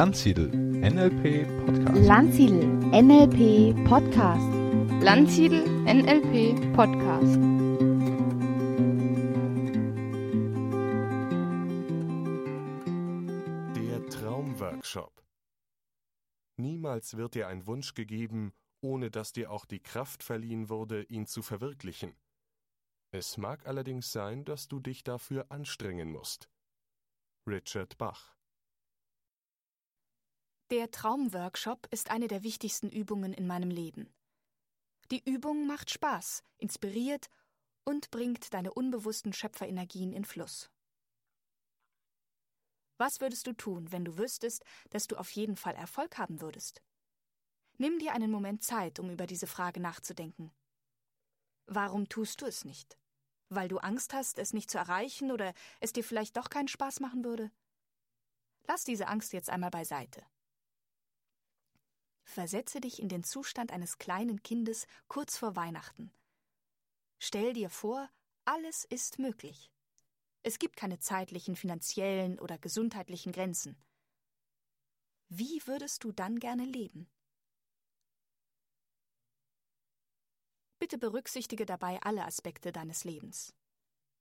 Landsiedel NLP Podcast. Landsiedel NLP Podcast. Landsiedel NLP Podcast. Der Traumworkshop. Niemals wird dir ein Wunsch gegeben, ohne dass dir auch die Kraft verliehen wurde, ihn zu verwirklichen. Es mag allerdings sein, dass du dich dafür anstrengen musst. Richard Bach Der Traumworkshop ist eine der wichtigsten Übungen in meinem Leben. Die Übung macht Spaß, inspiriert und bringt deine unbewussten Schöpferenergien in Fluss. Was würdest du tun, wenn du wüsstest, dass du auf jeden Fall Erfolg haben würdest? Nimm dir einen Moment Zeit, um über diese Frage nachzudenken. Warum tust du es nicht? Weil du Angst hast, es nicht zu erreichen oder es dir vielleicht doch keinen Spaß machen würde? Lass diese Angst jetzt einmal beiseite. Versetze dich in den Zustand eines kleinen Kindes kurz vor Weihnachten. Stell dir vor, alles ist möglich. Es gibt keine zeitlichen, finanziellen oder gesundheitlichen Grenzen. Wie würdest du dann gerne leben? Bitte berücksichtige dabei alle Aspekte deines Lebens.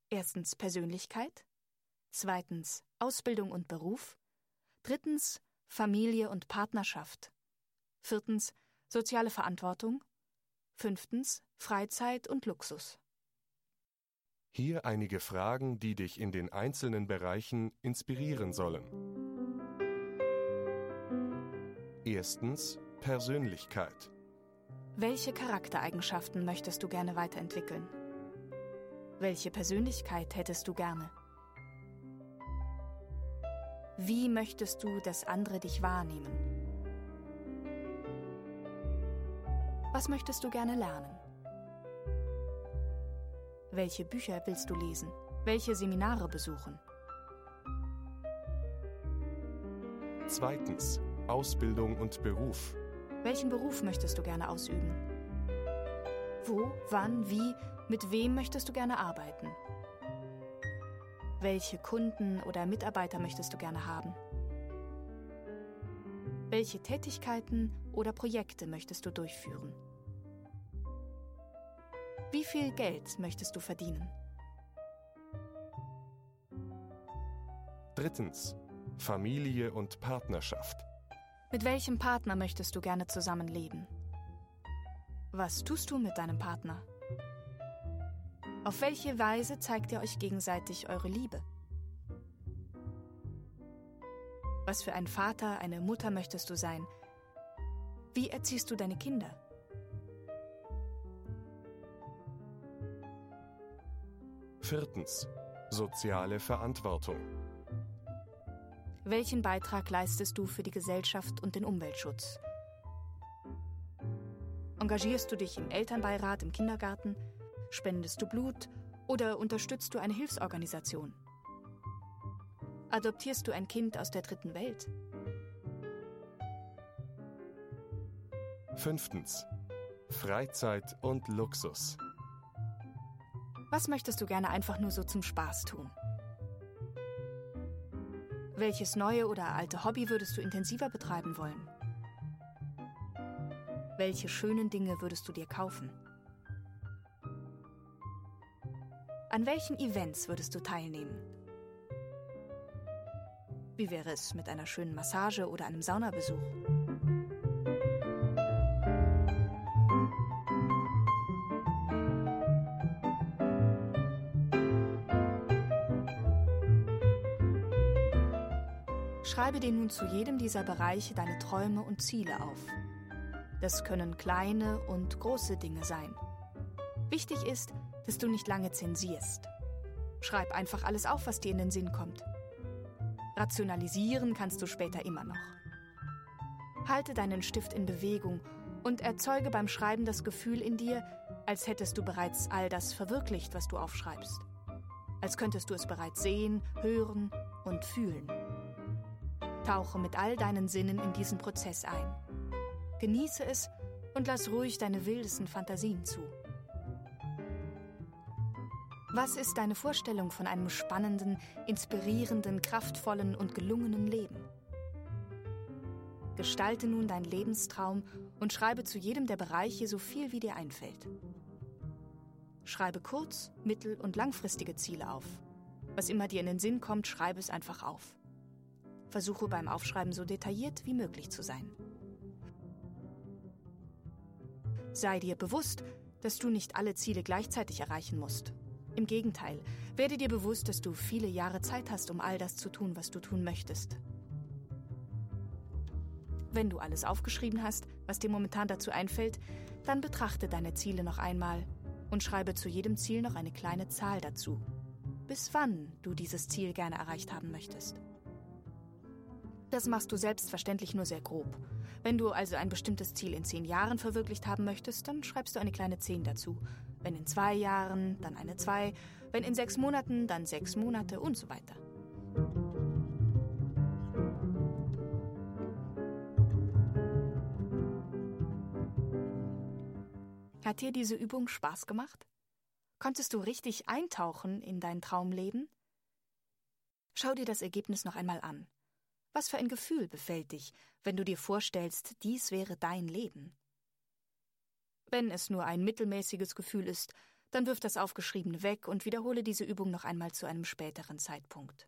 Erstens Persönlichkeit, zweitens Ausbildung und Beruf, drittens Familie und Partnerschaft, viertens soziale Verantwortung, fünftens Freizeit und Luxus. Hier einige Fragen, die dich in den einzelnen Bereichen inspirieren sollen. Erstens Persönlichkeit. Welche Charaktereigenschaften möchtest du gerne weiterentwickeln? Welche Persönlichkeit hättest du gerne? Wie möchtest du, dass andere dich wahrnehmen? Was möchtest du gerne lernen? Welche Bücher willst du lesen? Welche Seminare besuchen? Zweitens Ausbildung und Beruf. Welchen Beruf möchtest du gerne ausüben? Wo, wann, wie, mit wem möchtest du gerne arbeiten? Welche Kunden oder Mitarbeiter möchtest du gerne haben? Welche Tätigkeiten oder Projekte möchtest du durchführen? Wie viel Geld möchtest du verdienen? Drittens Familie und Partnerschaft. Mit welchem Partner möchtest du gerne zusammenleben? Was tust du mit deinem Partner? Auf welche Weise zeigt ihr euch gegenseitig eure Liebe? Was für ein Vater, eine Mutter möchtest du sein? Wie erziehst du deine Kinder? Viertens Soziale Verantwortung. Welchen Beitrag leistest du für die Gesellschaft und den Umweltschutz? Engagierst du dich im Elternbeirat im Kindergarten? Spendest du Blut oder unterstützt du eine Hilfsorganisation? Adoptierst du ein Kind aus der dritten Welt? Fünftens Freizeit und Luxus. Was möchtest du gerne einfach nur so zum Spaß tun? Welches neue oder alte Hobby würdest du intensiver betreiben wollen? Welche schönen Dinge würdest du dir kaufen? An welchen Events würdest du teilnehmen? Wie wäre es mit einer schönen Massage oder einem Saunabesuch? Schreibe dir nun zu jedem dieser Bereiche deine Träume und Ziele auf. Das können kleine und große Dinge sein. Wichtig ist, dass du nicht lange zensierst. Schreib einfach alles auf, was dir in den Sinn kommt. Rationalisieren kannst du später immer noch. Halte deinen Stift in Bewegung und erzeuge beim Schreiben das Gefühl in dir, als hättest du bereits all das verwirklicht, was du aufschreibst. Als könntest du es bereits sehen, hören und fühlen. Tauche mit all deinen Sinnen in diesen Prozess ein. Genieße es und lass ruhig deine wildesten Fantasien zu. Was ist deine Vorstellung von einem spannenden, inspirierenden, kraftvollen und gelungenen Leben? Gestalte nun deinen Lebenstraum und schreibe zu jedem der Bereiche so viel wie dir einfällt. Schreibe kurz-, mittel- und langfristige Ziele auf. Was immer dir in den Sinn kommt, schreibe es einfach auf. Versuche beim Aufschreiben so detailliert wie möglich zu sein. Sei dir bewusst, dass du nicht alle Ziele gleichzeitig erreichen musst. Im Gegenteil, werde dir bewusst, dass du viele Jahre Zeit hast, um all das zu tun, was du tun möchtest. Wenn du alles aufgeschrieben hast, was dir momentan dazu einfällt, dann betrachte deine Ziele noch einmal und schreibe zu jedem Ziel noch eine kleine Zahl dazu. Bis wann du dieses Ziel gerne erreicht haben möchtest. Das machst du selbstverständlich nur sehr grob. Wenn du also ein bestimmtes Ziel in zehn Jahren verwirklicht haben möchtest, dann schreibst du eine kleine 10 dazu. Wenn in zwei Jahren, dann eine 2. Wenn in sechs Monaten, dann sechs Monate und so weiter. Hat dir diese Übung Spaß gemacht? Konntest du richtig eintauchen in dein Traumleben? Schau dir das Ergebnis noch einmal an. Was für ein Gefühl befällt dich, wenn du dir vorstellst, dies wäre dein Leben? Wenn es nur ein mittelmäßiges Gefühl ist, dann wirf das Aufgeschriebene weg und wiederhole diese Übung noch einmal zu einem späteren Zeitpunkt.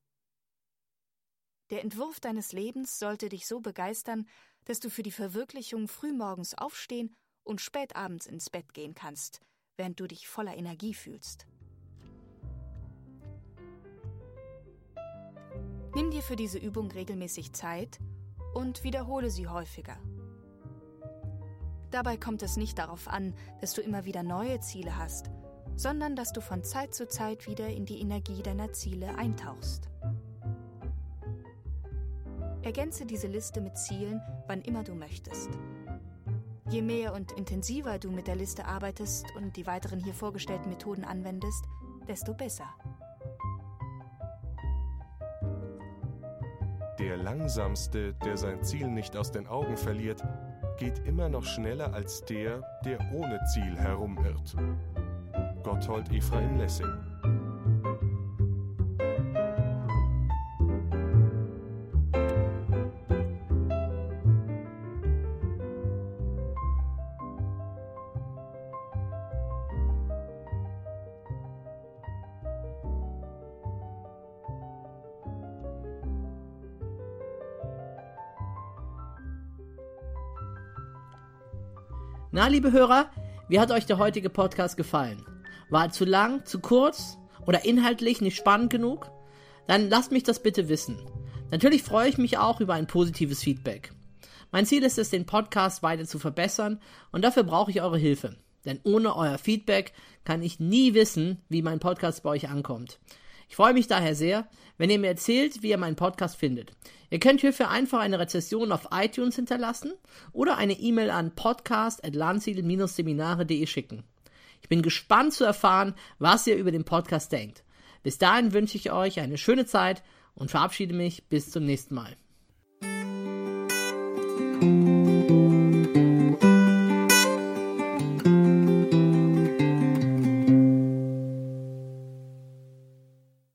Der Entwurf deines Lebens sollte dich so begeistern, dass du für die Verwirklichung frühmorgens aufstehen und spätabends ins Bett gehen kannst, während du dich voller Energie fühlst. Nimm dir für diese Übung regelmäßig Zeit und wiederhole sie häufiger. Dabei kommt es nicht darauf an, dass du immer wieder neue Ziele hast, sondern dass du von Zeit zu Zeit wieder in die Energie deiner Ziele eintauchst. Ergänze diese Liste mit Zielen, wann immer du möchtest. Je mehr und intensiver du mit der Liste arbeitest und die weiteren hier vorgestellten Methoden anwendest, desto besser. Der Langsamste, der sein Ziel nicht aus den Augen verliert, geht immer noch schneller als der, der ohne Ziel herumirrt. Gotthold Ephraim Lessing Na, liebe Hörer, wie hat euch der heutige Podcast gefallen? War er zu lang, zu kurz oder inhaltlich nicht spannend genug? Dann lasst mich das bitte wissen. Natürlich freue ich mich auch über ein positives Feedback. Mein Ziel ist es, den Podcast weiter zu verbessern und dafür brauche ich eure Hilfe. Denn ohne euer Feedback kann ich nie wissen, wie mein Podcast bei euch ankommt. Ich freue mich daher sehr, wenn ihr mir erzählt, wie ihr meinen Podcast findet. Ihr könnt hierfür einfach eine Rezession auf iTunes hinterlassen oder eine E-Mail an podcast.landsiedel-seminare.de schicken. Ich bin gespannt zu erfahren, was ihr über den Podcast denkt. Bis dahin wünsche ich euch eine schöne Zeit und verabschiede mich bis zum nächsten Mal.